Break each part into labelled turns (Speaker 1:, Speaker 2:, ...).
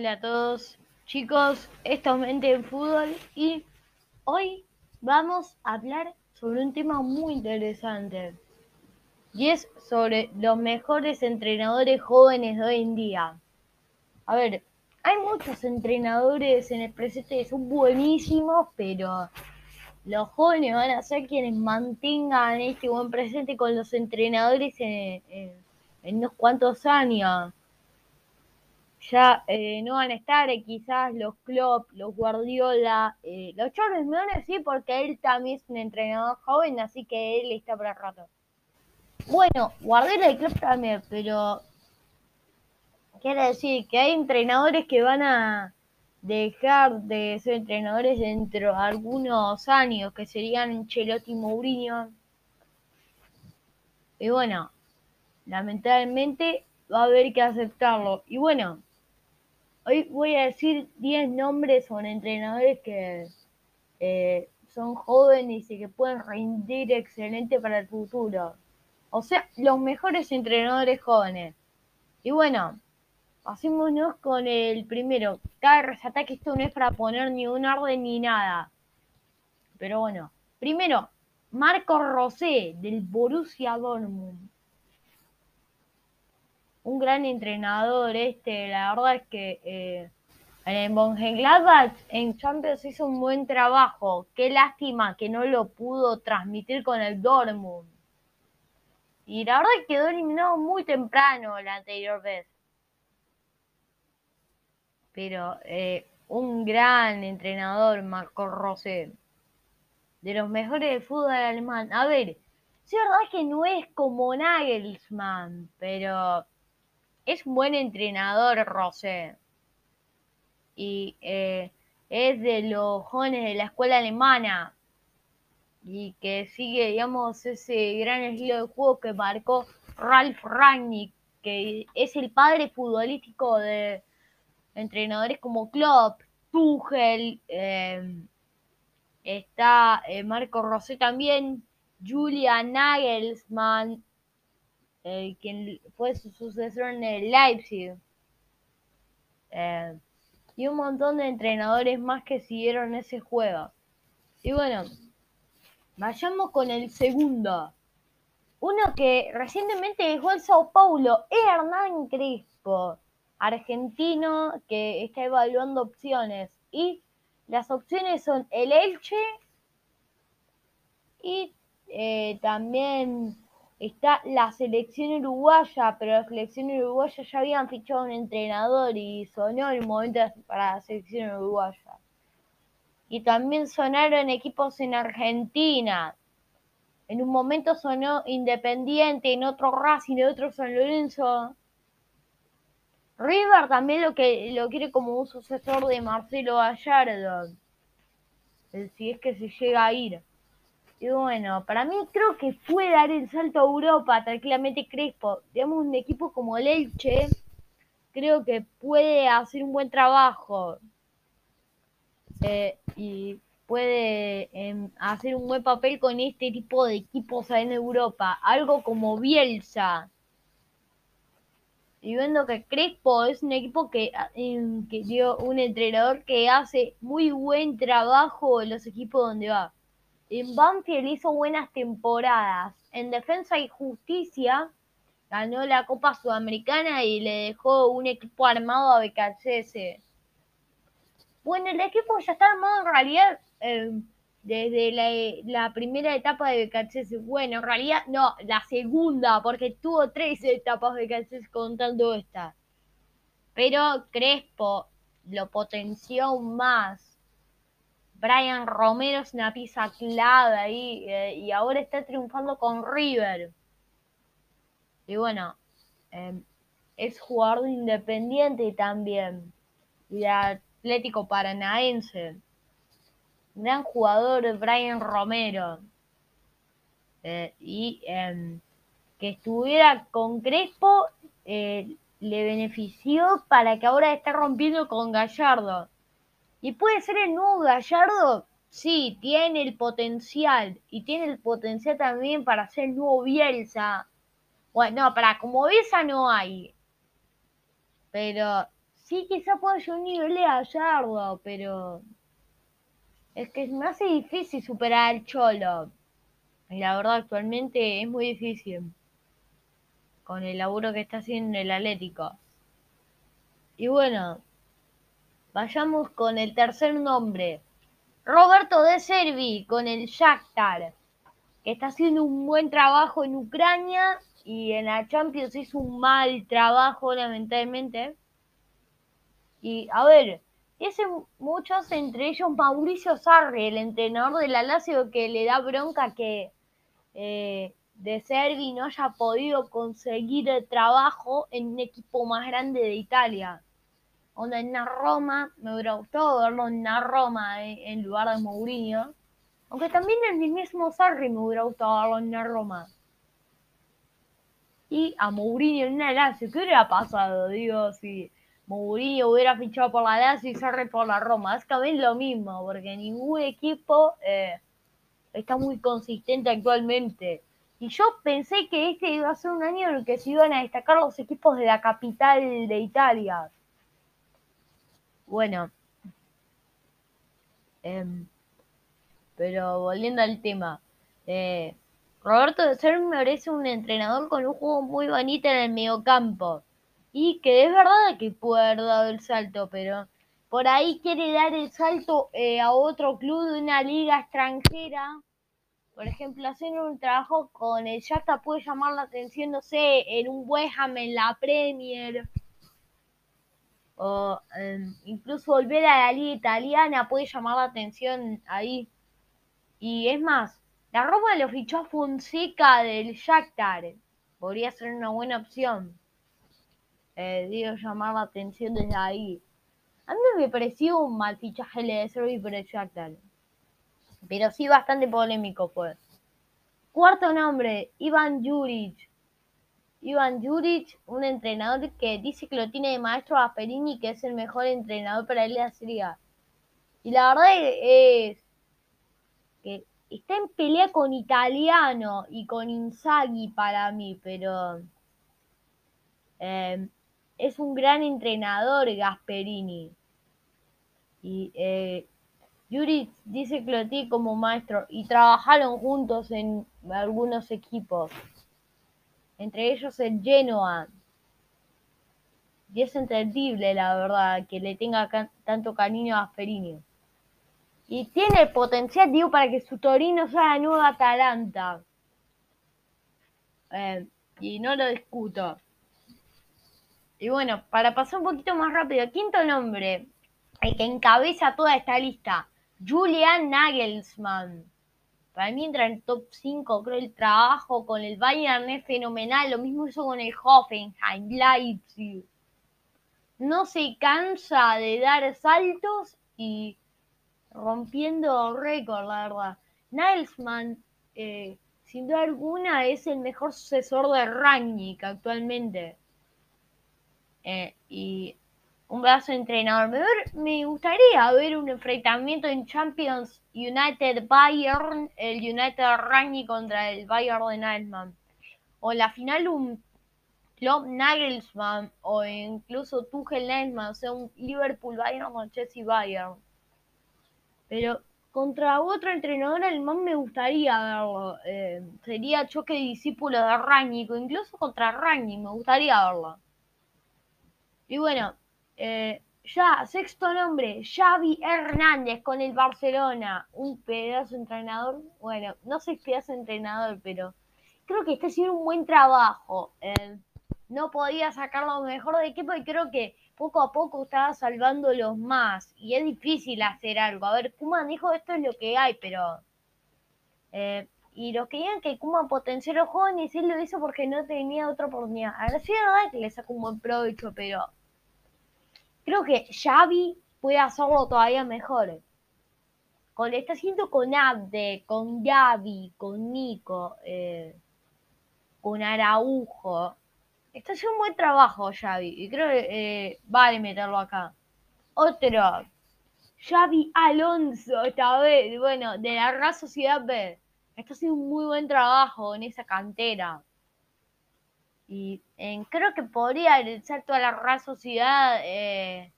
Speaker 1: Hola a todos, chicos, esto es Mente en Fútbol y hoy vamos a hablar sobre un tema muy interesante y es sobre los mejores entrenadores jóvenes de hoy en día. A ver, hay muchos entrenadores en el presente que son buenísimos, pero los jóvenes van a ser quienes mantengan este buen presente con los entrenadores en, unos cuantos años. Ya eh, no van a estar eh, quizás los Klopp, los Guardiola, eh, los Charles Meones sí, porque él también es un entrenador joven, así que él está para rato. Bueno, Guardiola y Klopp también, pero quiere decir que hay entrenadores que van a dejar de ser entrenadores dentro de algunos años, que serían Chelotti y Mourinho. Y bueno, lamentablemente va a haber que aceptarlo. Y bueno, hoy voy a decir 10 nombres sobre entrenadores que eh, son jóvenes y que pueden rendir excelente para el futuro. O sea, los mejores entrenadores jóvenes. Y bueno, Pasémonos con el primero. Cabe resaltar que esto no es para poner ni un orden ni nada. Pero bueno. Primero, Marco Rosé, del Borussia Dortmund. Un gran entrenador este. La verdad es que eh, en Mönchengladbach en Champions hizo un buen trabajo. Qué lástima que no lo pudo transmitir con el Dortmund. Y la verdad es que quedó eliminado muy temprano la anterior vez pero eh, un gran entrenador, Marco Rosé, de los mejores del fútbol alemán. A ver, es verdad que no es como Nagelsmann, pero es un buen entrenador, Rosé. Y eh, es de los jóvenes de la escuela alemana. Y que sigue, digamos, ese gran estilo de juego que marcó Ralf Rangnick, que es el padre futbolístico de, entrenadores como Klopp, Tuchel, em, está eh, Marco Rosé también, Julian Nagelsmann, eh, quien fue su sucesor en el Leipzig. Em, y un montón de entrenadores más que siguieron ese juego. Y bueno, vayamos con el segundo. Uno que recientemente dejó el Sao Paulo, Hernán Crespo argentino que está evaluando opciones. Y las opciones son el Elche y eh, también está la selección uruguaya, pero la selección uruguaya ya habían fichado un entrenador y sonó el momento para la selección uruguaya. Y también sonaron equipos en Argentina. En un momento sonó Independiente, en otro Racing, en otro San Lorenzo. River también lo que lo quiere como un sucesor de Marcelo Gallardo. Si es que se llega a ir. Y bueno, para mí creo que puede dar el salto a Europa tranquilamente Crespo. Digamos, un equipo como el Elche, creo que puede hacer un buen trabajo. Eh, y puede em, hacer un buen papel con este tipo de equipos en Europa. Algo como Bielsa y viendo que Crespo es un equipo que, ah, que dio un entrenador que hace muy buen trabajo en los equipos donde va. Banfield hizo buenas temporadas. En Defensa y Justicia ganó la Copa Sudamericana y le dejó un equipo armado a BKCS. Bueno, el equipo ya está armado en realidad. Eh, desde la, primera etapa de BKC. Bueno, en realidad no, la segunda, porque tuvo tres etapas de BKC contando esta. Pero Crespo lo potenció más. Brian Romero es una pieza clave ahí eh, y ahora está triunfando con River. Y bueno, em, es jugador independiente también. Y Atlético Paranaense gran jugador Brian Romero. Eh, y em, que estuviera con Crespo eh, le benefició para que ahora esté rompiendo con Gallardo. ¿Y puede ser el nuevo Gallardo? Sí, tiene el potencial. Y tiene el potencial también para ser el nuevo Bielsa. Bueno, para como Bielsa no hay. Pero sí, quizá pueda llegar un nivel de Gallardo, pero es que me hace difícil superar al Cholo. La verdad, actualmente es muy difícil con el laburo que está haciendo el Atlético. Y bueno, vayamos con el tercer nombre. Roberto De Servi con el Shakhtar, que está haciendo un buen trabajo en Ucrania y en la Champions hizo un mal trabajo, lamentablemente. Y a ver, ese muchos, entre ellos Mauricio Sarri, el entrenador del Lazio, que le da bronca que eh, De Servi no haya podido conseguir trabajo en un equipo más grande de Italia. Onda en la Roma, me hubiera gustado verlo en la Roma eh, en lugar de Mourinho. Aunque también en el mismo Sarri me hubiera gustado verlo en la Roma. Y a Mourinho en la Lazio, ¿qué hubiera pasado? Digo, si Mourinho hubiera fichado por la Lazio y Sarri por la Roma. Es que lo mismo, porque ningún equipo eh, está muy consistente actualmente. Y yo pensé que este iba a ser un año en el que se iban a destacar los equipos de la capital de Italia. Bueno. Em, pero volviendo al tema. Eh, Roberto de Ser merece un entrenador con un juego muy bonito en el mediocampo. Y que es verdad que puede haber dado el salto, pero por ahí quiere dar el salto eh, a otro club de una liga extranjera. Por ejemplo, hacer un trabajo con el Shakhtar puede llamar la atención, no sé, en un West Ham en la Premier o em, incluso volver a la liga italiana puede llamar la atención ahí. Y es más, la Roma lo fichó a Fonseca del Shakhtar. Podría ser una buena opción. Eh, digo, llamar la atención desde ahí. A mí me pareció un mal fichaje de Servi por el Shakhtar. Pero sí bastante polémico fue. Cuarto nombre, Ivan Juric. Ivan Juric, un entrenador que dice que lo tiene de maestro a Perini, que es el mejor entrenador para él de la Serie Y la verdad es que está en pelea con Italiano y con Inzaghi para mí, pero eh, es un gran entrenador Gasperini. Y eh, Juric dice que lo tiene como maestro y trabajaron juntos en algunos equipos entre ellos el Genoa. Y es entendible, la verdad, que le tenga tanto cariño a Ferini. Y tiene potencial, digo, para que su Torino sea la nueva Atalanta. Eh, y no lo discuto. Y bueno, para pasar un poquito más rápido, quinto nombre, el que encabeza toda esta lista, Julian Nagelsmann. Para mí entra en top 5, creo el trabajo con el Bayern es fenomenal, lo mismo hizo con el Hoffenheim, Leipzig. No se cansa de dar saltos y rompiendo récord, la verdad. Nilesman, eh, sin duda alguna, es el mejor sucesor de Rangnick actualmente. Eh, y un brazo entrenador. Me, gustaría ver un enfrentamiento en Champions United Bayern, el United Rangnick contra el Bayern de Nagelsmann. O la final un Klopp Nagelsmann o incluso Tuchel Nagelsmann, o sea, un Liverpool Bayern o Chelsea Bayern. Pero contra otro entrenador alemán me gustaría verlo. Eh, sería choque de discípulos de Rangnick incluso contra Rangnick, me gustaría verlo. Y bueno, eh, ya, sexto nombre, Xavi Hernández con el Barcelona. Un pedazo entrenador. Bueno, no sé pedazo entrenador, pero creo que está haciendo un buen trabajo. Eh, no podía sacar lo mejor de equipo y creo que poco a poco estaba salvando los más. Y es difícil hacer algo. A ver, Kuman dijo esto es lo que hay, pero. Eh, y los que digan que Kuma potenció a los jóvenes, él lo hizo porque no tenía otra oportunidad. A ver, sí es verdad que le sacó un buen provecho, pero Creo que Xavi puede hacerlo todavía mejor. Con, está haciendo con Abde, con Gaby, con Nico, eh, con Araujo. Está haciendo un buen trabajo Xavi y creo que eh, vale meterlo acá. Otro, Xavi Alonso, esta vez, bueno, de la Real Sociedad B. Está haciendo un muy buen trabajo en esa cantera. Y creo que podría el salto a la Real Sociedad eh,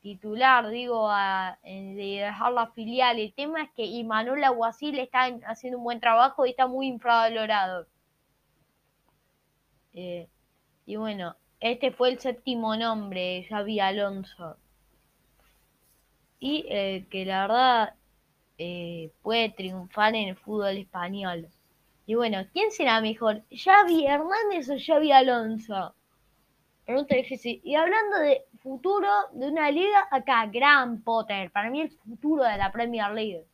Speaker 1: titular, digo, a, de dejar la filial. El tema es que Imanol Aguasil está haciendo un buen trabajo y está muy infravalorado. Eh, y bueno, este fue el séptimo nombre, Xavi Alonso. Y eh, que la verdad puede triunfar en el fútbol español. Y bueno, ¿quién será mejor? ¿Xavi Hernández o Xavi Alonso? Pregunta difícil. Y hablando de futuro de una liga, acá, Gran Potter. Para mí el futuro de la Premier League.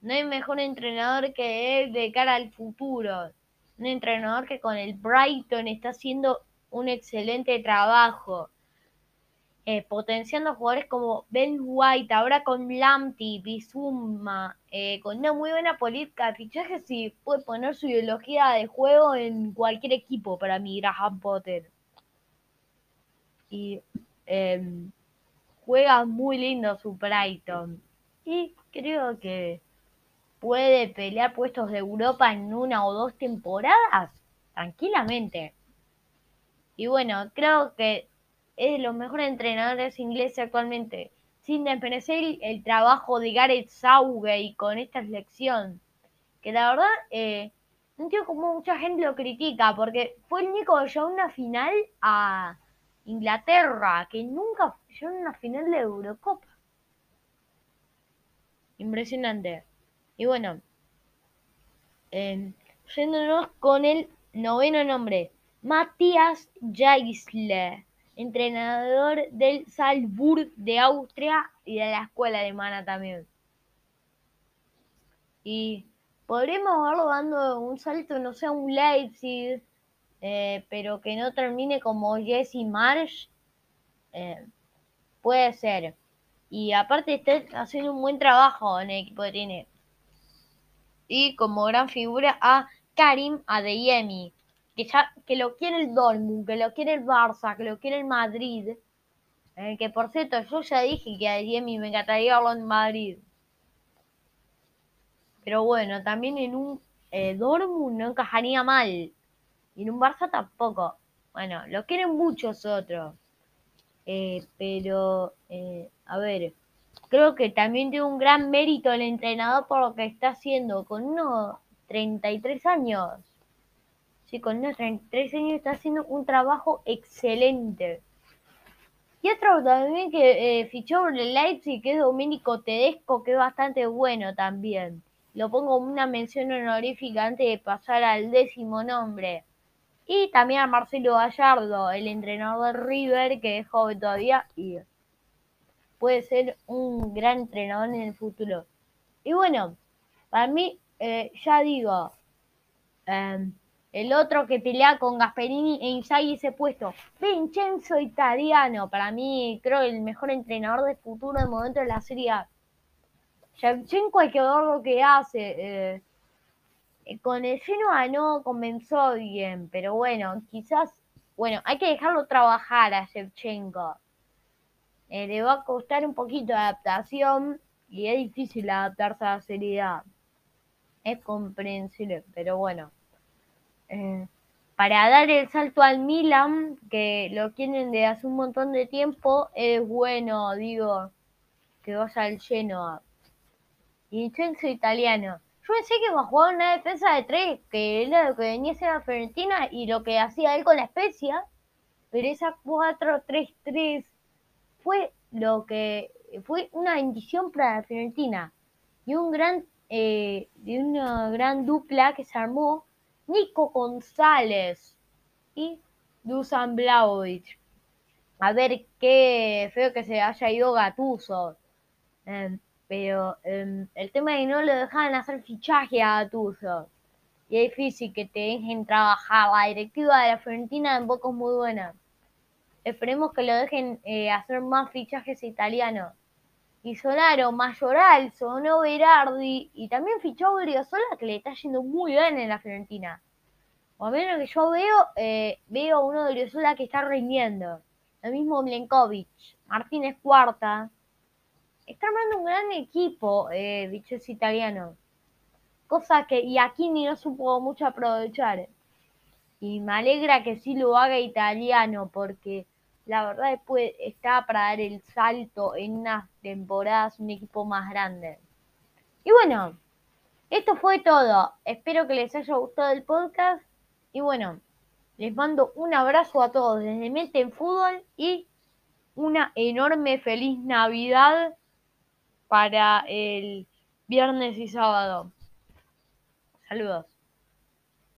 Speaker 1: No hay mejor entrenador que él de cara al futuro. Un entrenador que con el Brighton está haciendo un excelente trabajo. Eh, potenciando jugadores como Ben White, ahora con Lamptey, Bizuma, eh, con una muy buena política de fichajes y puede poner su ideología de juego en cualquier equipo para mí, Graham Potter. Y em, juega muy lindo su Brighton. Y creo que puede pelear puestos de Europa en una o dos temporadas tranquilamente. Y bueno, creo que es de los mejores entrenadores ingleses actualmente, sin desmerecer el trabajo de Gareth Southgate con esta selección, que la verdad eh, no entiendo cómo mucha gente lo critica, porque fue el único que llegó a una final a Inglaterra, que nunca llegó a una final de Eurocopa. Impresionante. Y bueno, eh, yéndonos con el noveno nombre, Matías Jaisle entrenador del Salzburg de Austria y de la escuela alemana también. Y podremos verlo dando un salto, no sé, un Leipzig, eh, pero que no termine como Jesse Marsh. Eh, puede ser. Y aparte está haciendo un buen trabajo en el equipo que tiene. Y como gran figura a Karim Adeyemi, que, ya, que lo quiere el Dortmund, que lo quiere el Barça, que lo quiere el Madrid. Eh, que por cierto, yo ya dije que a Diemi me encantaría verlo en Madrid. Pero bueno, también en un eh, Dortmund no encajaría mal. Y en un Barça tampoco. Bueno, lo quieren muchos otros. Eh, pero, a ver, creo que también tiene un gran mérito el entrenador por lo que está haciendo con unos 33 años. Sí, con unos 33 años está haciendo un trabajo excelente. Y otro también que eh, fichó por el Leipzig, que es Domenico Tedesco, que es bastante bueno también. Lo pongo como una mención honorífica antes de pasar al décimo nombre. Y también a Marcelo Gallardo, el entrenador de River, que es joven todavía y puede ser un gran entrenador en el futuro. Y bueno, para mí, eh, ya digo, em, el otro que pelea con Gasperini e Inzaghi ese puesto. Vincenzo Italiano, para mí creo el mejor entrenador del futuro de momento de la Serie A. Shevchenko hay que ver lo que hace. Eh, con el Genoa no comenzó bien, pero bueno, quizás, bueno, hay que dejarlo trabajar a Shevchenko. Eh, le va a costar un poquito de adaptación y es difícil adaptarse a la seriedad. Es comprensible, pero bueno. Eh, para dar el salto al Milan, que lo quieren de hace un montón de tiempo, es bueno, digo, que vaya al Genoa. Chelsea italiano. Yo pensé que iba a jugar una defensa de tres, que era lo que venía a la Fiorentina y lo que hacía él con la especia, pero esa 4-3-3 fue lo que fue una bendición para la Fiorentina y un gran eh, de una gran dupla que se armó Nico González y Dusan Blaovic. A ver qué feo que se haya ido Gatuso. Em, pero em, el tema es que no le dejaban hacer fichaje a Gatuso. Y es difícil que te dejen trabajar. La directiva de la Fiorentina tampoco es muy buena. Esperemos que lo dejen eh, hacer más fichajes italianos. Y Solaro, Mayoral, Sono Berardi y también fichó Sola que le está yendo muy bien en la Fiorentina. O a menos que yo veo, eh, veo uno de Oriozola que está rindiendo. Lo mismo Blenkovic, Martínez Cuarta. Está armando un gran equipo, eh, dicho italiano. Cosa que y aquí ni no supo mucho aprovechar. Y me alegra que sí lo haga italiano, porque la verdad después está para dar el salto en unas temporadas un equipo más grande. Y bueno, esto fue todo. Espero que les haya gustado el podcast. Y bueno, les mando un abrazo a todos desde Mente en Fútbol y una enorme feliz Navidad para el viernes y sábado. Saludos.